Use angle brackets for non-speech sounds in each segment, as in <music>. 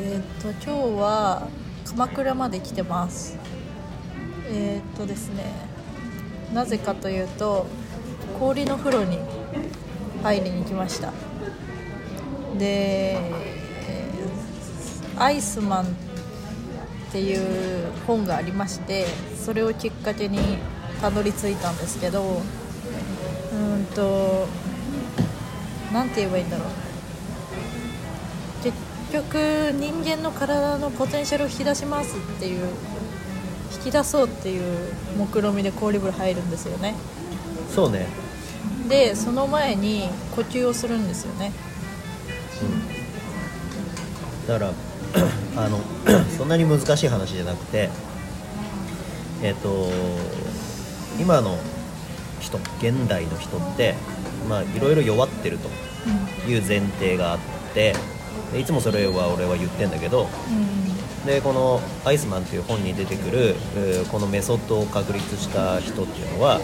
えっ、と今日は鎌倉まで来てます。えっ、とですねなぜかというと氷の風呂に入りに来ました。でアイスマンっていう本がありましてそれをきっかけにたどり着いたんですけどうんとなんて言えばいいんだろう。結局人間の体のポテンシャルを引き出しますっていう引き出そうっていう目論見みで氷風呂入るんですよね。そうね。でその前に呼吸をするんですよね。だから <clears throat> あの <clears throat> そんなに難しい話じゃなくてえっ、と今の人現代の人ってまあいろいろ弱ってるという前提があってでいつもそれは俺は言ってんだけどうん。でこの「アイスマン」っていう本に出てくるえーこのメソッドを確立した人っていうのは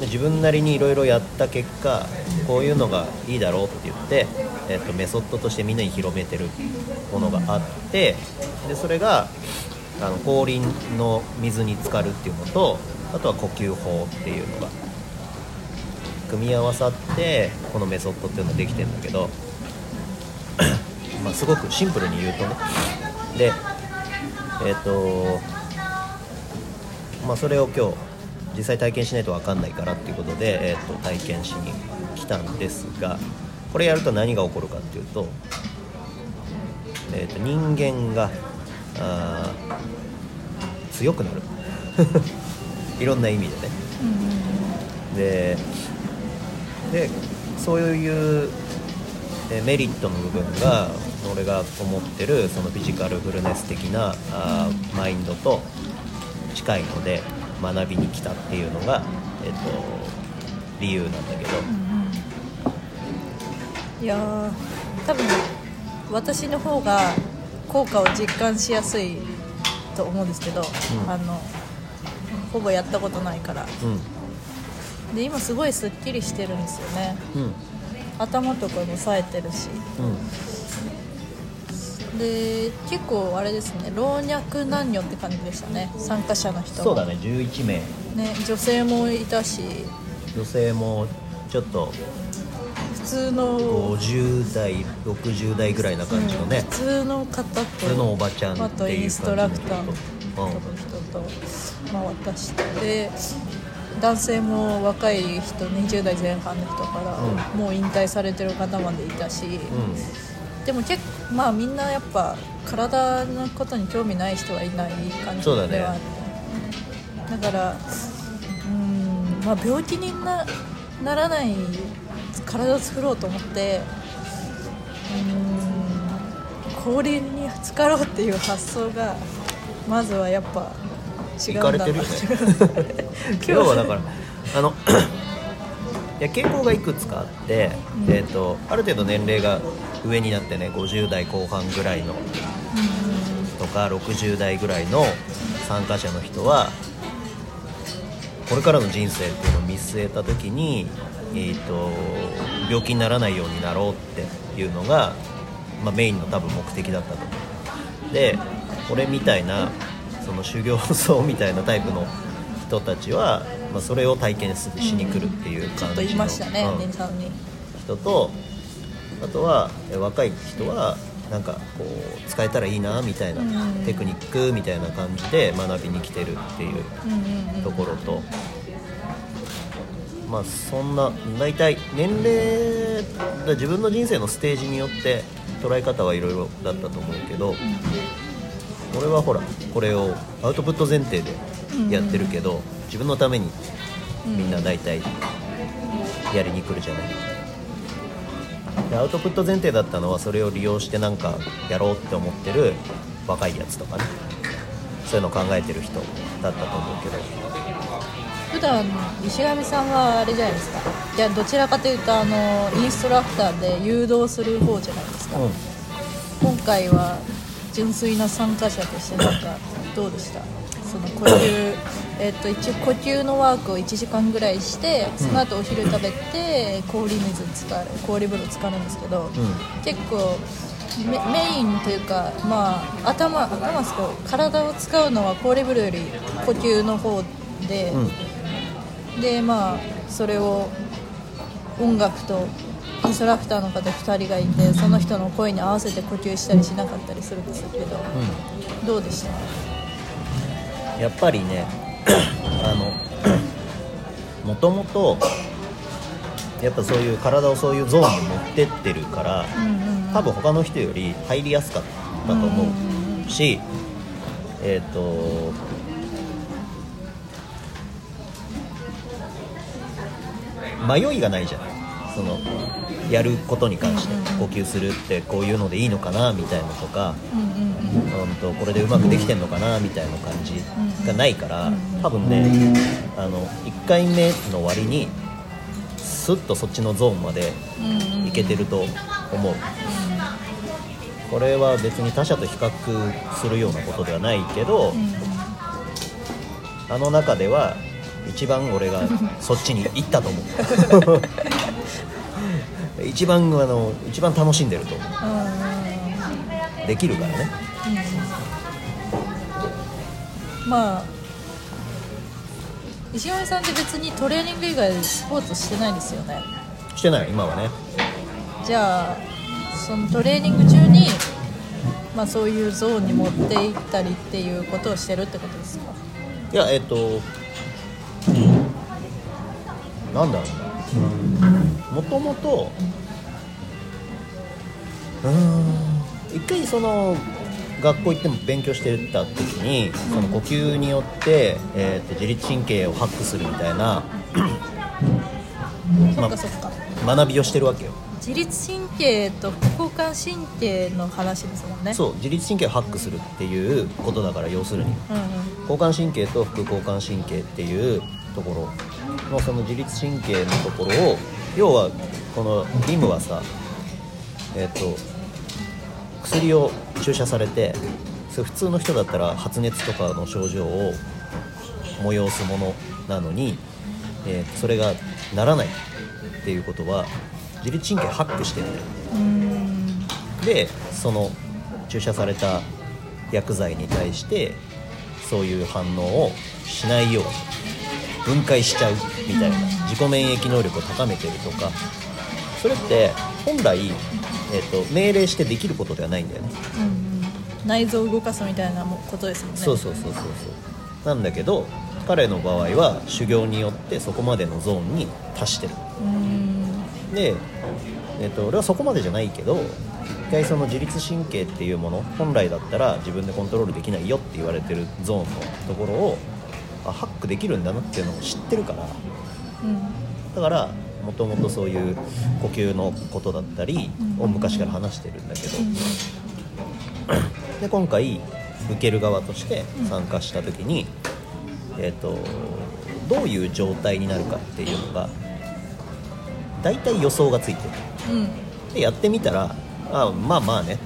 で自分なりにいろいろやった結果こういうのがいいだろうって言って、えっとメソッドとしてみんなに広めてるものがあってでそれがあの氷の水に浸かるっていうのとあとは呼吸法っていうのが組み合わさってこのメソッドっていうのができてるんだけどまあすごくシンプルに言うとね。でえっ、とまあそれを今日実際体験しないと分かんないからっていうことで、えー、と体験しに来たんですがこれやると何が起こるかっていうと,、えー、と人間が強くなる。<laughs> いろんな意味でね。ででそういうえーメリットの部分が俺が思ってるそのフィジカルフルネス的なあーマインドと近いので学びに来たっていうのが、えっと理由なんだけど、いやー多分私の方が効果を実感しやすいと思うんですけど、ん。あのほぼやったことないから。うん。で今すごいすっきりしてるんですよね。うん頭とかも冴えてるし。うん。で結構あれですね老若男女って感じでしたね。参加者の人もそうだね11名。ね女性もいたし。女性もちょっと普通の。50代60代ぐらいな感じのね。うん、普通の方と。普通のおばちゃんっていうあ感じのと。インストラクターの人と。回ったして男性も若い人20代前半の人から、うもう引退されてる方までいたし、うでも結構まあみんなやっぱ体のことに興味ない人はいない感じではあって。だからうんまあ病気になならない体を作ろうと思ってうん氷に浸かろうっていう発想がまずはやっぱ行かれてるよね。今日はだからあの <clears throat> いや傾向がいくつかあって、うん。えー、とある程度年齢が上になってね50代後半ぐらいのとか60代ぐらいの参加者の人はこれからの人生っていうのを見据えた時に、えー、と病気にならないようになろうっていうのが、まあ、メインの多分目的だったと。思うで俺みたいなその修行僧みたいなタイプの人たちは、まあ、それを体験ししに来るっていう感じの、人とあとはえ若い人はなんかこう使えたらいいなみたいな、うんテクニックみたいな感じで学びに来てるっていうところと、まあそんな大体年齢だ自分の人生のステージによって捉え方はいろいろだったと思うけど、俺はほらこれをアウトプット前提でやってるけど、自分のためにみんな大体やりに来るじゃない。でアウトプット前提だったのはそれを利用してなんかやろうって思ってる若いやつとかね。そういうのを考えてる人だったと思うけど。普段石上さんはあれじゃないですか。いやどちらかというとあのインストラクターで誘導する方じゃないですか、うん。今回は純粋な参加者としてなんかどうでした？その呼吸えっと一応呼吸のワークを1時間ぐらいしてその後お昼食べて氷水に浸かる氷風呂浸かるんですけど、うん。結構メメインというか、まあ、頭頭ですけど体を使うのは高レベルより呼吸の方で、うん。でまあそれを音楽とインストラクターの方2人がいてその人の声に合わせて呼吸したりしなかったりするんですけど、どうでした？やっぱりね <clears throat> あのもともとやっぱそういう体をそういうゾーンに持ってってるからうんうん多分他の人より入りやすかったと思うしえっ、と迷いがないじゃんそのやることに関して呼吸するってこういうのでいいのかなみたいなのとかうんとこれでうまくできてんのかなみたいな感じがないから多分ねあの1回目の割にスッとそっちのゾーンまでいけてると思う。これは別に他者と比較するようなことではないけどうん。あの中では一番俺がそっちに行ったと思う <laughs> 一番あの一番楽しんでると。できるからね。まあ石上さんって別にトレーニング以外でスポーツしてないですよね？してない今はね。じゃあそのトレーニング中に、まあ、そういうゾーンに持っていったりっていうことをしてるってことですか？いやえっとなんだろうなもともとうーん。一回その学校行っても勉強してた時にその呼吸によって、えーと自律神経をハックするみたいな <clears throat> そっかそっか。学びをしてるわけよ。自律神経と副交感神経の話ですもんね。そう自律神経をハックするっていうことだから要するに。うんうん。交感神経と副交感神経っていうところのその自律神経のところを要はこのリムはさえっ、と薬を注射されてそれ普通の人だったら発熱とかの症状を催すものなのに、えーそれがならないっていうことは自律神経ハックしてるでその注射された薬剤に対してそういう反応をしないように分解しちゃうみたいな自己免疫能力を高めてるとか。それって本来、えー、と命令してできることではないんだよね。うんうん。内臓を動かすみたいなもことですもんね。そうそうそうそうそう。なんだけど彼の場合は修行によってそこまでのゾーンに達してる。うーん。で、えっと俺はそこまでじゃないけど一回その自律神経っていうもの本来だったら自分でコントロールできないよって言われてるゾーンのところをあハックできるんだなっていうのを知ってるから。うん。だからもともとそういう呼吸のことだったりを昔から話してるんだけど、で今回受ける側として参加した時に、えっとどういう状態になるかっていうのが大体予想がついてる。うん。うんでやってみたらあまあまあね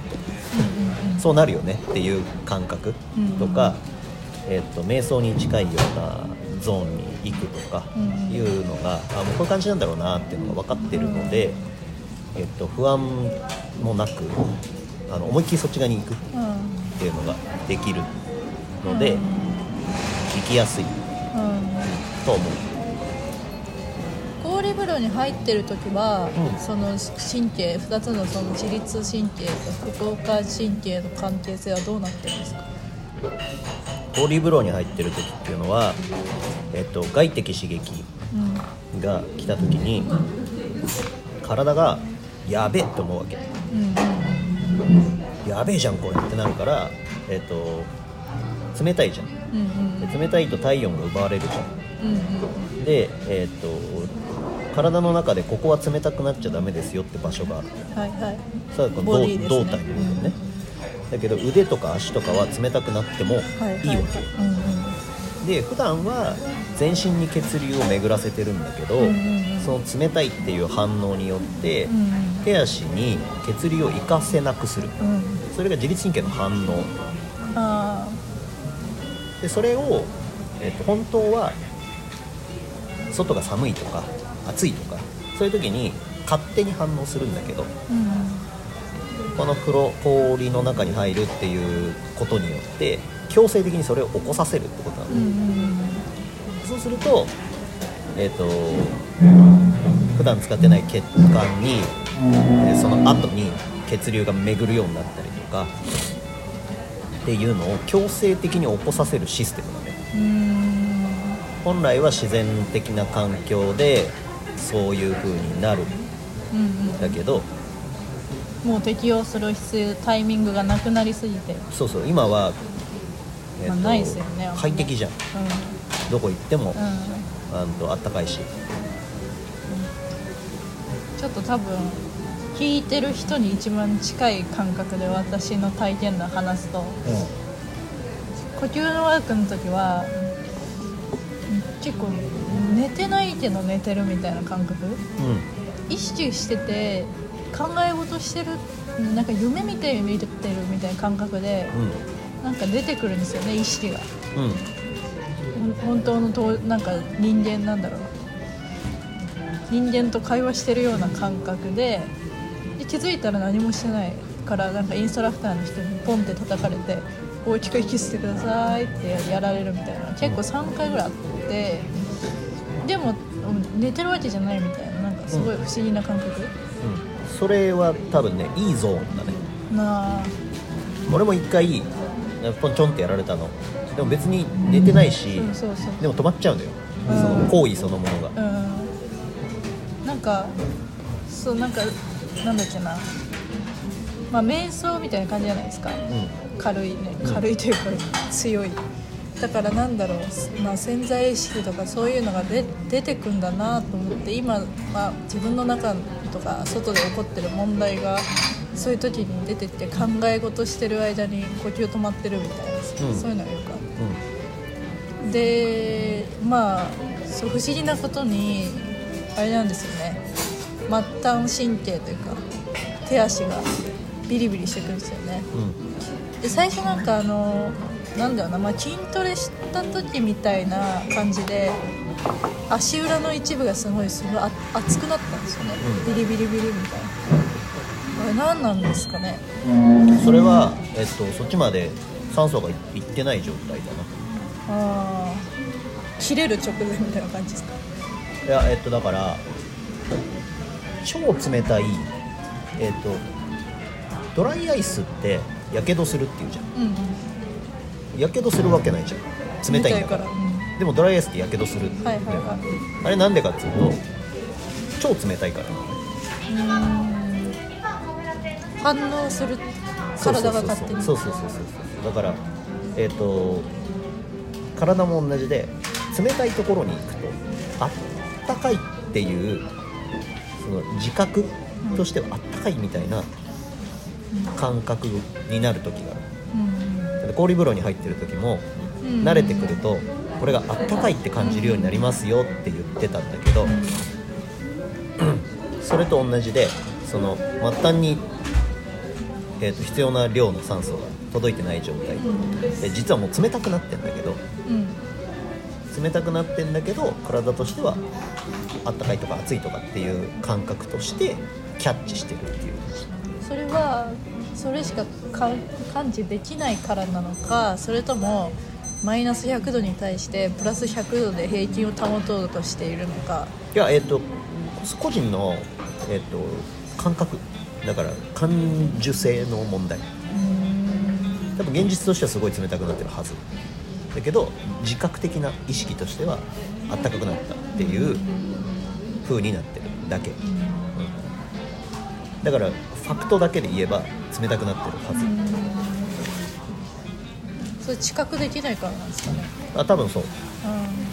そうなるよねっていう感覚とか、えっと瞑想に近いようなゾーンに行くとかうんいうのが、あもうこういう感じなんだろうなっていうのが分かってるので、えっと不安もなくあの思いっきりそっち側に行くっていうのができるので、行きやすいうん。と思う。氷風呂に入ってる時は、うん。その神経2つのその自律神経と副交感神経の関係性はどうなってるんですか？氷風呂に入ってる時っていうのは、えっと、外的刺激うんが来た時に体がやべえって思うわけ。うんやべえじゃんこれってなるから、えっと冷たいじゃん。うんうんで冷たいと体温が奪われるじゃうんうんん。で、えっと体の中でここは冷たくなっちゃダメですよって場所がある。はいはい。それはこのボディですね。胴胴体の部分ね、だけど腕とか足とかは冷たくなってもいいわけよ、で普段は全身に血流を巡らせてるんだけど、その冷たいっていう反応によって、うん手足に血流を行かせなくする。それが自律神経の反応。あでそれを、えっと本当は外が寒いとか暑いとかそういう時に勝手に反応するんだけどーうんこの風呂氷の中に入るっていうことによって強制的にそれを起こさせるってことなの、うんうんそうするとえっ、と普段使ってない血管に、えーその後に血流が巡るようになったりとかっていうのを強制的に起こさせるシステムなのねうんうん。本来は自然的な環境でそういう風になるんうんうん。だけどもう適用する必要タイミングがなくなりすぎて。そうそう今は、えっとまあないですよね快適じゃん。どこ行っても、うん、うん、ああったかいし。ちょっと多分聞いてる人に一番近い感覚で私の体験談話すと。呼吸のワークの時は結構寝てないけど寝てるみたいな感覚。うん。意識してて考え事してるなんか夢見て見てるみたいな感覚でなんか出てくるんですよね意識が。うん。本当のとなんか人間なんだろう。人間と会話してるような感覚でで気づいたら何もしてないからなんかインストラクターの人にポンって叩かれて大きく息吸ってくださいってやられるみたいな。結構3回ぐらいあってでもうん寝てるわけじゃないみたいななんかすごい不思議な感覚、うんそれは多分ねいいゾーンだね。なあ。俺も一回ポンチョンってやられたの。でも別に寝てないし、うんそうそうでも止まっちゃうんだよ、うん。その行為そのものが。うん。なんかそうなんかなんだっけな。まあ瞑想みたいな感じじゃないですか。うん。軽いね。うん軽いというか強いだからなんだろう、まあ、潜在意識とかそういうのが出出てくんだなと思って今、まあ、自分の中とか外で起こってる問題がそういう時に出てって考え事してる間に呼吸止まってるみたいな、うん。そういうのがよくあってでまあそう不思議なことにあれなんですよね。末端神経というか手足がビリビリしてくるんですよね。うんうん。で最初なんかあのなんだろうな、まあ、筋トレした時みたいな感じで足裏の一部がすごいすごいあ熱くなったんですよね、うん。ビリビリビリみたいな。あれ何なんですかね？それは、えっと、そっちまで酸素がいいってない状態だああ切れる直前みたいな感じですか？ないやえっとだから超冷たいえっとドライアイスってやけどするっていうじゃん。うんうんやけどするわけないじゃん。冷たいんだから。うんでもドライアイスってやけどする。はいはいはい。あれなんでかっていうと超冷たいから。反応する体が勝手に。そうそうそうそうそうそう。だからえっ、と体も同じで冷たいところに行くとあったかいっていうその自覚としてはあったかいみたいな感覚になる時がある。うんで氷風呂に入ってる時もうん。慣れてくるとこれがあったかいって感じるようになりますよって言ってたんだけど <clears throat> それと同じでその末端に、えーと必要な量の酸素が届いてない状態。で実はもう冷たくなってんだけどうん。冷たくなってんだけど体としてはあったかいとか暑いとかっていう感覚としてキャッチしてるっていう。それはそれしかか感知できないからなのかそれともマイナス100度に対してプラス100度で平均を保とうとしているのか。いやえっ、と個人の、えー、と感覚だから感受性の問題。多分現実としてはすごい冷たくなってるはず。だけど自覚的な意識としてはあったかくなったっていう風になってるだけ、うん。だからファクトだけで言えば冷たくなってるはず、それ知覚できないからなんですかね。あ多分そう。うん